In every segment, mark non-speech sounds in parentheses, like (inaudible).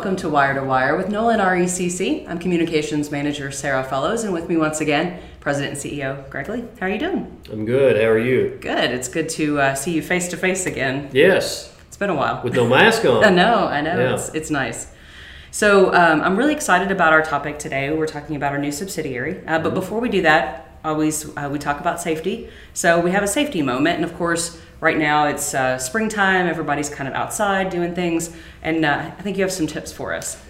welcome to Wire to Wire with Nolin RECC. I'm Communications Manager Sarah Fellows, and with me once again, President and CEO Greg Lee. How are you doing? I'm good. How are you? Good. It's good to uh, see you face to face again. Yes. It's been a while. With no mask on. (laughs) I know, I know. Yeah. It's, it's nice. So um, I'm really excited about our topic today. We're talking about our new subsidiary. Uh, but before we do that, always uh, we talk about safety. So we have a safety moment, and of course, right now it's uh, springtime. Everybody's kind of outside doing things, and uh, I think you have some tips for us.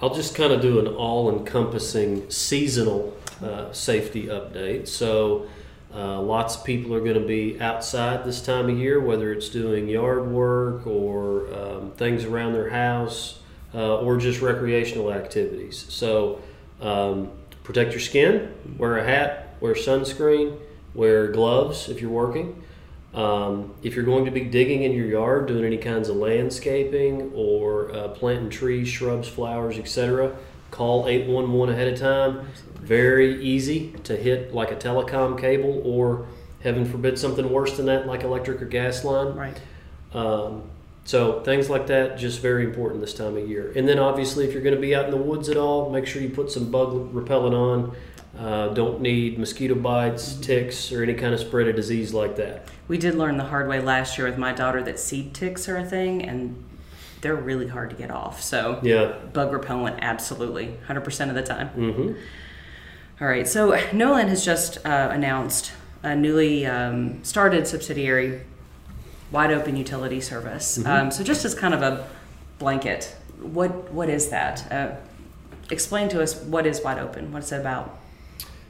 I'll just kind of do an all encompassing seasonal uh, safety update. So, uh, lots of people are going to be outside this time of year, whether it's doing yard work or um, things around their house uh, or just recreational activities. So, um, protect your skin, wear a hat, wear sunscreen, wear gloves if you're working. Um, if you're going to be digging in your yard, doing any kinds of landscaping or uh, planting trees, shrubs, flowers, etc., call 811 ahead of time. Very easy to hit like a telecom cable or, heaven forbid, something worse than that, like electric or gas line. Right. Um, so things like that just very important this time of year. And then obviously, if you're going to be out in the woods at all, make sure you put some bug repellent on. Uh, don't need mosquito bites, ticks, or any kind of spread of disease like that. We did learn the hard way last year with my daughter that seed ticks are a thing, and they're really hard to get off. So Yeah. bug repellent, absolutely, 100% of the time. hmm All right, so Nolin has just uh, announced a newly um, started subsidiary, Wide Open Utility Service. Um, so, just as kind of a blanket, what what is that? Uh, explain to us what is Wide Open. What's it about?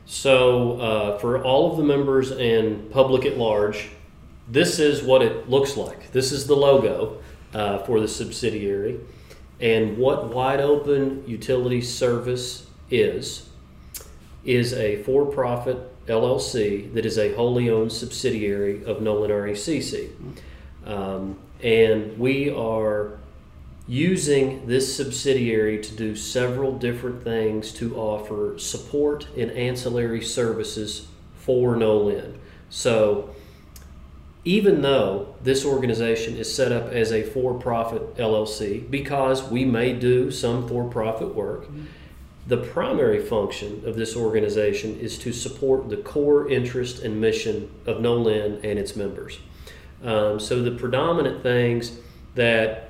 So, uh, for all of the members and public at large, this is what it looks like. This is the logo uh, for the subsidiary. And what Wide Open Utility Service is, is a for profit LLC that is a wholly owned subsidiary of Nolin RECC. Um, and we are using this subsidiary to do several different things to offer support and ancillary services for Nolin. So, even though this organization is set up as a for profit LLC, because we may do some for profit work, the primary function of this organization is to support the core interest and mission of Nolin and its members. Um, so, the predominant things that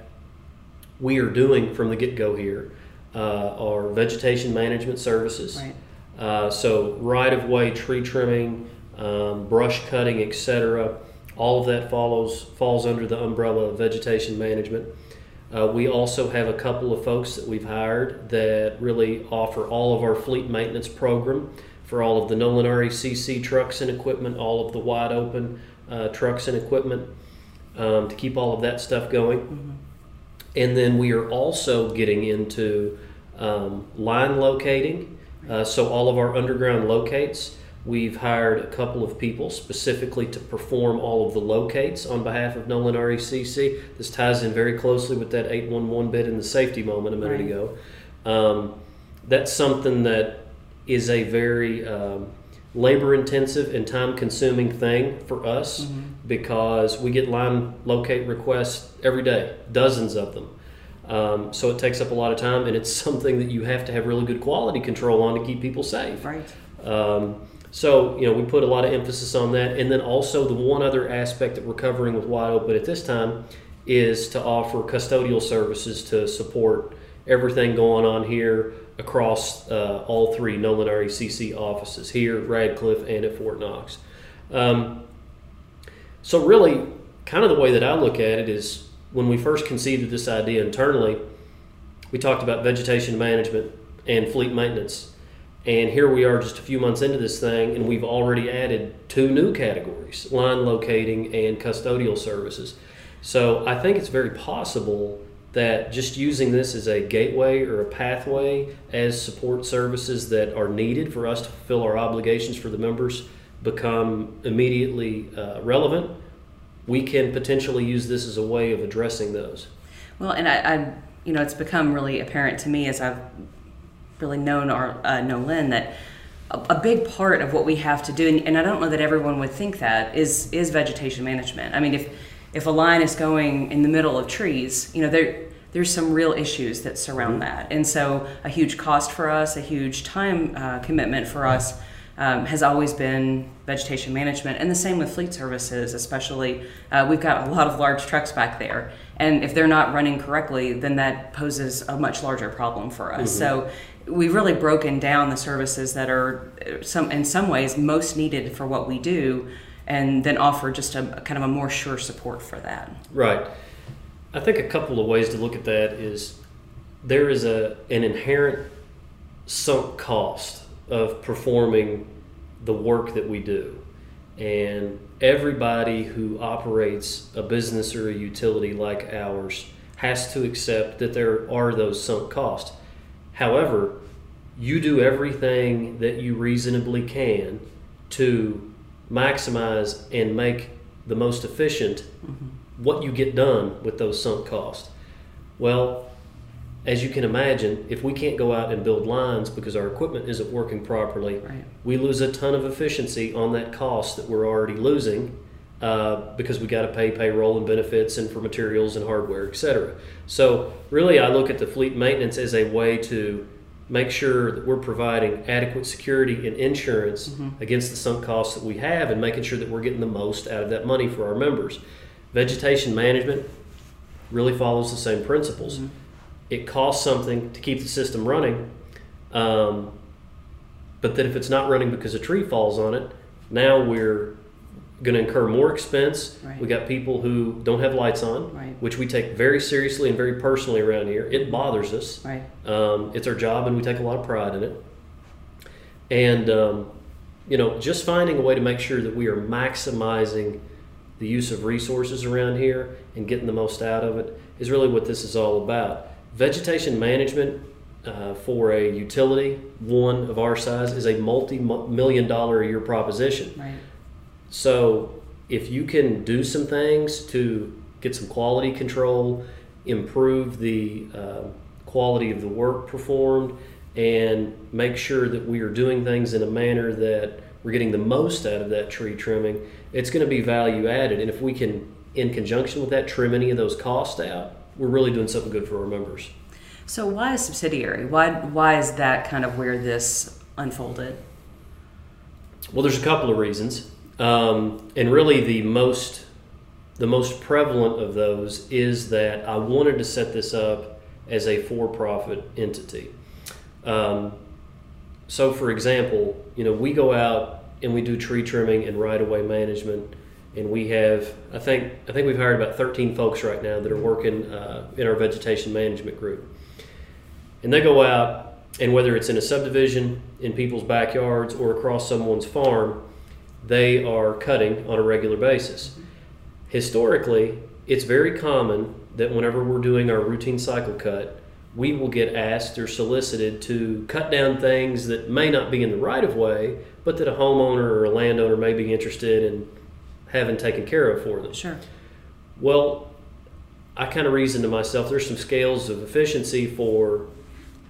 we are doing from the get go here uh, are vegetation management services. Right. Uh, so right of way tree trimming, um, brush cutting, etc. All of that follows falls under the umbrella of vegetation management. Uh, we also have a couple of folks that we've hired that really offer all of our fleet maintenance program for all of the Nolin RECC trucks and equipment, all of the wide open uh, trucks and equipment um, to keep all of that stuff going. And then we are also getting into um, line locating. Uh, so all of our underground locates, we've hired a couple of people specifically to perform all of the locates on behalf of Nolin RECC. This ties in very closely with that 811 bit in the safety moment a minute Right. ago. Um, that's something that is a very um, labor intensive and time consuming thing for us because we get line locate requests every day, dozens of them. Um, so it takes up a lot of time, and it's (laughs) something that you have to have really good quality control on to keep people safe. Right. Um, so, you know, we put a lot of emphasis on that. And then also, the one other aspect that we're covering with Wide Open at this time is to offer custodial services to support everything going on here across uh, all three Nolin RECC offices here, Radcliff, and at Fort Knox. Um, so, really, kind of the way that I look at it is when we first conceived of this idea internally, we talked about vegetation management and fleet maintenance. And here we are just a few months into this thing, and we've already added two new categories line locating and custodial services. So I think it's very possible that just using this as a gateway or a pathway as support services that are needed for us to fulfill our obligations for the members become immediately uh, relevant, we can potentially use this as a way of addressing those. Well, and I, I, you know, it's become really apparent to me as I've really known our uh, Nolin that a, a big part of what we have to do, and, and I don't know that everyone would think that is is vegetation management. I mean, if if a line is going in the middle of trees, you know, there there's some real issues that surround that. And so, a huge cost for us, a huge time uh, commitment for us. Um, has always been vegetation management, and the same with fleet services, especially. Uh, we've got a lot of large trucks back there, and if they're not running correctly, then that poses a much larger problem for us. Mm-hmm. So we've really broken down the services that are uh, some in some ways most needed for what we do, and then offer just a kind of a more sure support for that. Right. I think a couple of ways to look at that is there is a an inherent sunk cost of performing the work that we do. And everybody who operates a business or a utility like ours has to accept that there are those sunk costs. However, you do everything that you reasonably can to maximize and make the most efficient what you get done with those sunk costs. Well, as you can imagine, if we can't go out and build lines because our equipment isn't working properly, Right. we lose a ton of efficiency on that cost that we're already losing uh, because we got to pay payroll and benefits and for materials and hardware, etc. So, really, I look at the fleet maintenance as a way to make sure that we're providing adequate security and insurance against the sunk costs that we have and making sure that we're getting the most out of that money for our members. Vegetation management really follows the same principles. It costs something to keep the system running, um, but that if it's not running because a tree falls on it, now we're going to incur more expense. Right. We got people who don't have lights on, Right. which we take very seriously and very personally around here. It bothers us. Right. Um, it's our job, and we take a lot of pride in it. And um, you know, just finding a way to make sure that we are maximizing the use of resources around here and getting the most out of it is really what this is all about. Vegetation management uh, for a utility, one of our size, is a multi-million dollar a year proposition. Right. So if you can do some things to get some quality control, improve the uh, quality of the work performed, and make sure that we are doing things in a manner that we're getting the most out of that tree trimming, it's going to be value added. And if we can, in conjunction with that, trim any of those costs out, we're really doing something good for our members. So why a subsidiary? Why why is that kind of where this unfolded? Well, there's a couple of reasons, um, and really the most the most prevalent of those is that I wanted to set this up as a for-profit entity. Um, so, for example, you know, we go out and we do tree trimming and right-of-way management, and we have I think I think we've hired about 13 folks right now that are working uh, in our vegetation management group, and they go out and whether it's in a subdivision, in people's backyards, or across someone's farm, they are cutting on a regular basis. Historically, it's very common that whenever we're doing our routine cycle cut, we will get asked or solicited to cut down things that may not be in the right of way, but that a homeowner or a landowner may be interested in having taken care of for them. Sure. Well, I kind of reasoned to myself there's some scales of efficiency for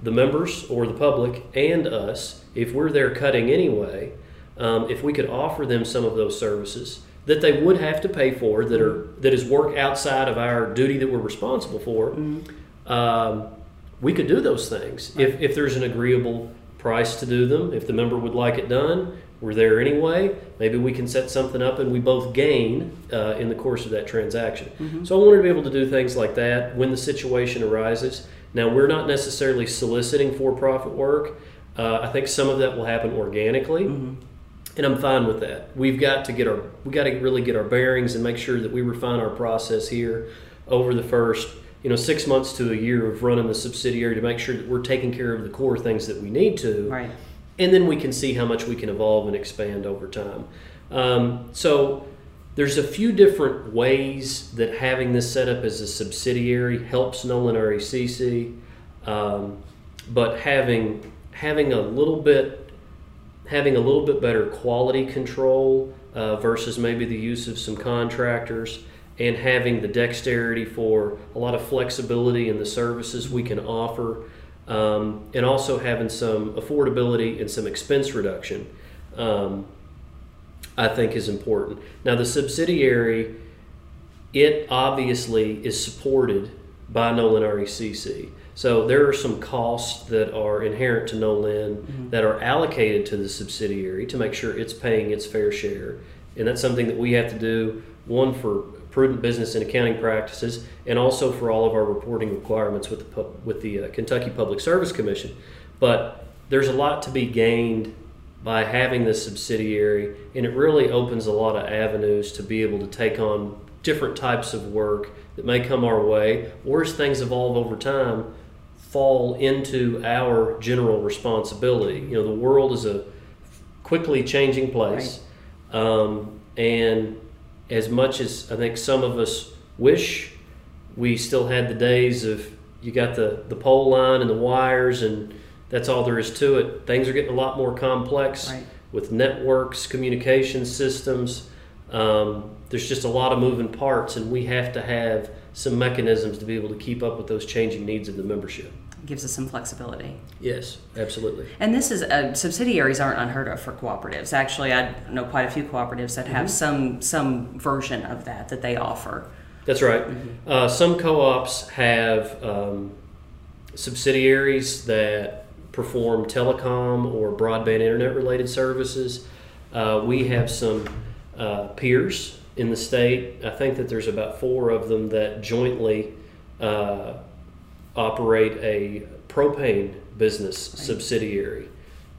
the members or the public and us if we're there cutting anyway. Um, if we could offer them some of those services that they would have to pay for that are that is work outside of our duty that we're responsible for, um, we could do those things if, if there's an agreeable price to do them. If the member would like it done, we're there anyway. Maybe we can set something up and we both gain uh, in the course of that transaction. So I wanted to be able to do things like that when the situation arises. Now we're not necessarily soliciting for-profit work. Uh, I think some of that will happen organically and I'm fine with that. We've got to get our we got to really get our bearings and make sure that we refine our process here over the first you know six months to a year of running the subsidiary to make sure that we're taking care of the core things that we need to, Right. and then we can see how much we can evolve and expand over time. Um, so there's a few different ways that having this set up as a subsidiary helps Nolin RECC, um, but having having a little bit having a little bit better quality control uh, versus maybe the use of some contractors and having the dexterity for a lot of flexibility in the services we can offer um, and also having some affordability and some expense reduction um, i think is important now the subsidiary it obviously is supported by Nolin RECC. So there are some costs that are inherent to Nolin Mm-hmm. that are allocated to the subsidiary to make sure it's paying its fair share. And that's something that we have to do, one, for prudent business and accounting practices, and also for all of our reporting requirements with the, with the uh, Kentucky Public Service Commission. But there's a lot to be gained by having this subsidiary, and it really opens a lot of avenues to be able to take on different types of work that may come our way, or as things evolve over time, fall into our general responsibility. You know, the world is a quickly changing place, um, and as much as I think some of us wish we still had the days of you got the, the pole line and the wires and that's all there is to it. Things are getting a lot more complex Right. with networks, communication systems. Um, there's just a lot of moving parts, and we have to have some mechanisms to be able to keep up with those changing needs of the membership. Gives us some flexibility. Yes, absolutely. And this is uh, subsidiaries aren't unheard of for cooperatives. Actually, I know quite a few cooperatives that have some some version of that that they offer. That's right. Uh, some co-ops have um, subsidiaries that perform telecom or broadband internet related services. Uh, we have some uh, peers in the state. I think that there's about four of them that jointly uh, operate a propane business subsidiary.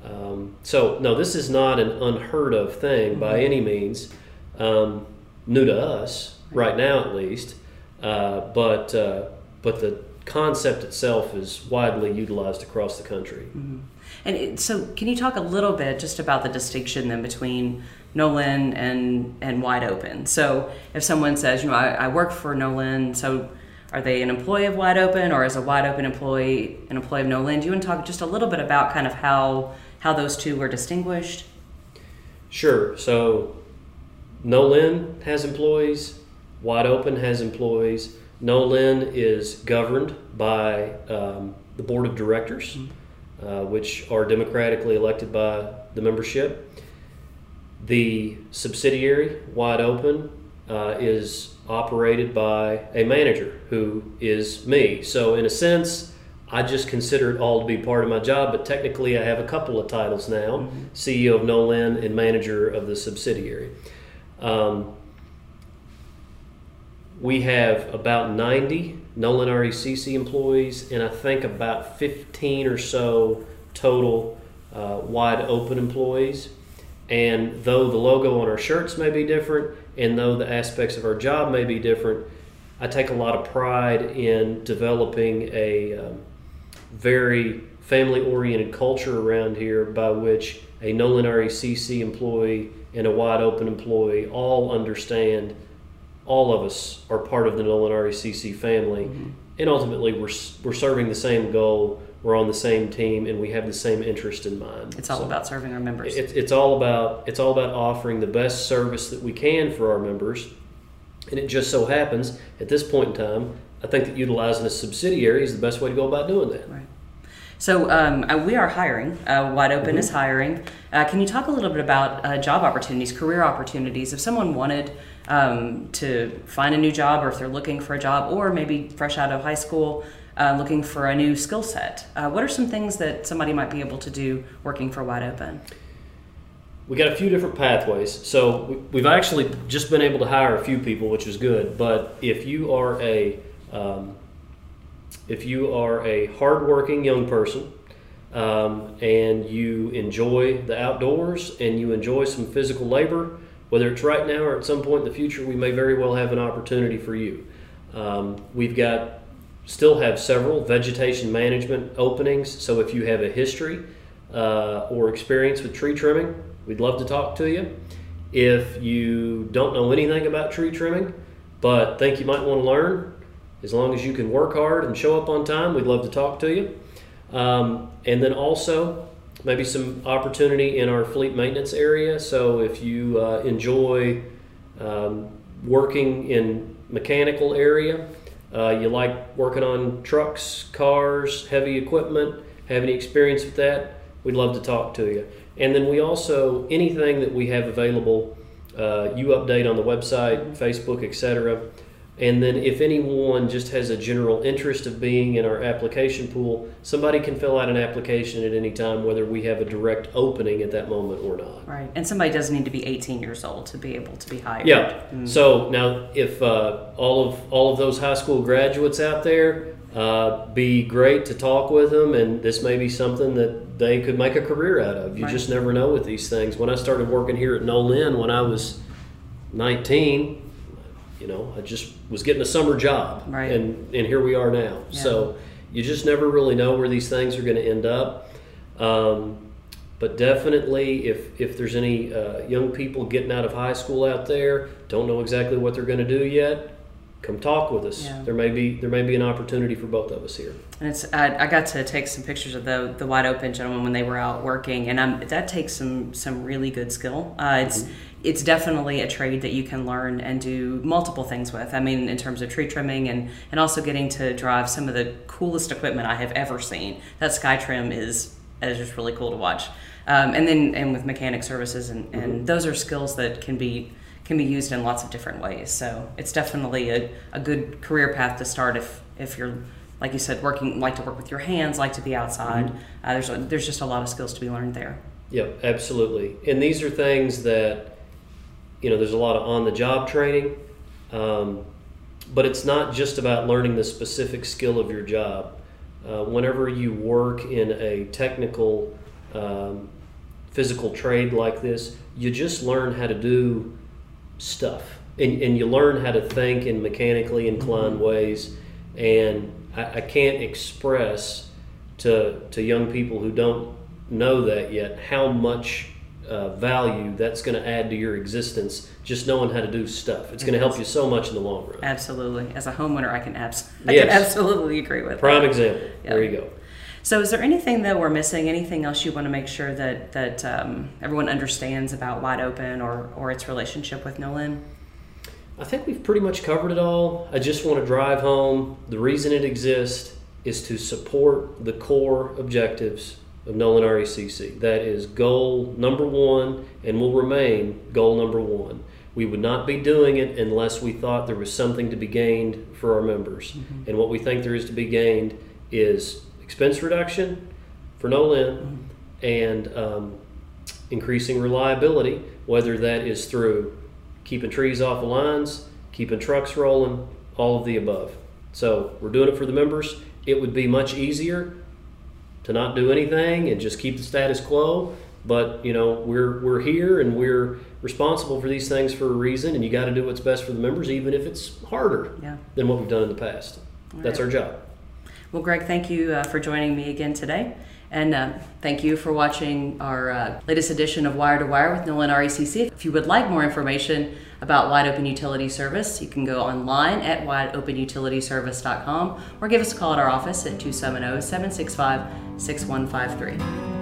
Um, so no, this is not an unheard of thing by any means. Um, new to us right now, at least. Uh, but uh, but the concept itself is widely utilized across the country. And it, so, can you talk a little bit just about the distinction then between Nolin and and Wide Open? So, if someone says, you know, I, I work for Nolin, so are they an employee of Wide Open, or is a Wide Open employee an employee of Nolin? Do you want to talk just a little bit about kind of how how those two were distinguished? Sure. So, Nolin has employees. Wide Open has employees. Nolin is governed by um, the board of directors, uh, which are democratically elected by the membership. The subsidiary, Wide Open, uh, is operated by a manager who is me. So, in a sense, I just consider it all to be part of my job, but technically, I have a couple of titles now CEO of Nolin and manager of the subsidiary. Um, we have about 90 Nolin RECC employees, and I think about 15 or so total uh, wide open employees. And though the logo on our shirts may be different, and though the aspects of our job may be different, I take a lot of pride in developing a um, very family oriented culture around here by which a Nolin RECC employee and a wide open employee all understand all of us are part of the Nolin RECC family, and ultimately we're, we're serving the same goal, we're on the same team, and we have the same interest in mind. It's all So about serving our members. It's, it's all about it's all about offering the best service that we can for our members, and it just so happens at this point in time, I think that utilizing a subsidiary is the best way to go about doing that. Right. So um, uh, we are hiring. Uh, Wide Open is hiring. Uh, can you talk a little bit about uh, job opportunities, career opportunities? If someone wanted um, to find a new job, or if they're looking for a job, or maybe fresh out of high school, uh, looking for a new skill set, uh, what are some things that somebody might be able to do working for Wide Open? We got a few different pathways. So we- we've actually just been able to hire a few people, which is good. But if you are a um, if you are a hardworking young person um, and you enjoy the outdoors and you enjoy some physical labor, whether it's right now or at some point in the future, we may very well have an opportunity for you. Um, we've got still have several vegetation management openings. So if you have a history uh, or experience with tree trimming, we'd love to talk to you. If you don't know anything about tree trimming, but think you might want to learn, as long as you can work hard and show up on time, we'd love to talk to you. Um, and then also, maybe some opportunity in our fleet maintenance area. So if you uh, enjoy um, working in mechanical area, uh, you like working on trucks, cars, heavy equipment, have any experience with that, we'd love to talk to you. And then we also, anything that we have available, uh, you update on the website, Facebook, etc. And then if anyone just has a general interest of being in our application pool, somebody can fill out an application at any time, whether we have a direct opening at that moment or not. Right. And somebody doesn't need to be 18 years old to be able to be hired. Yeah. So now, if uh, all of all of those high school graduates out there, uh, be great to talk with them, and this may be something that they could make a career out of. You Right. just never know with these things. When I started working here at Nolin when I was 19, you know, I just was getting a summer job, Right. and and here we are now. Yeah. So you just never really know where these things are going to end up. Um, but definitely, if if there's any uh, young people getting out of high school out there, don't know exactly what they're going to do yet, come talk with us. Yeah. There may be there may be an opportunity for both of us here. And it's I, I got to take some pictures of the the wide open gentlemen when they were out working, and um, that takes some some really good skill. Uh, it's it's definitely a trade that you can learn and do multiple things with. I mean, in terms of tree trimming and and also getting to drive some of the coolest equipment I have ever seen. That Sky Trim is is just really cool to watch. Um, and then and with mechanic services and, and those are skills that can be can be used in lots of different ways. So it's definitely a, a good career path to start if if you're like you said working like to work with your hands, like to be outside. Uh, there's a, there's just a lot of skills to be learned there. Yep, absolutely. And these are things that, you know, there's a lot of on the job training, um, but it's not just about learning the specific skill of your job. Uh, whenever you work in a technical, um, physical trade like this, you just learn how to do stuff. And, and you learn how to think in mechanically inclined ways. And I, I can't express to, to young people who don't know that yet how much uh, value that's going to add to your existence just knowing how to do stuff. It's going to help you so much in the long run. Absolutely, as a homeowner, I can abs- I Yes. can absolutely agree with Prime that. example. There you go. So, is there anything that we're missing? Anything else you want to make sure that that um, everyone understands about Wide Open or or its relationship with Nolin? I think we've pretty much covered it all. I just want to drive home the reason it exists is to support the core objectives of Nolin RECC. That is goal number one and will remain goal number one. We would not be doing it unless we thought there was something to be gained for our members. And what we think there is to be gained is expense reduction for Nolin and um, increasing reliability, whether that is through keeping trees off the lines, keeping trucks rolling, all of the above. So we're doing it for the members. It would be much easier to not do anything and just keep the status quo. But you know we're we're here and we're responsible for these things for a reason, and you got to do what's best for the members, even if it's harder Yeah. than what we've done in the past. That's right. our job. Well, Greg, thank you uh, for joining me again today. And uh, thank you for watching our uh, latest edition of Wire to Wire with Nolin RECC. If you would like more information about Wide Open Utility Service, you can go online at wideopenutilityservice.com or give us a call at our office at 270 765 6153.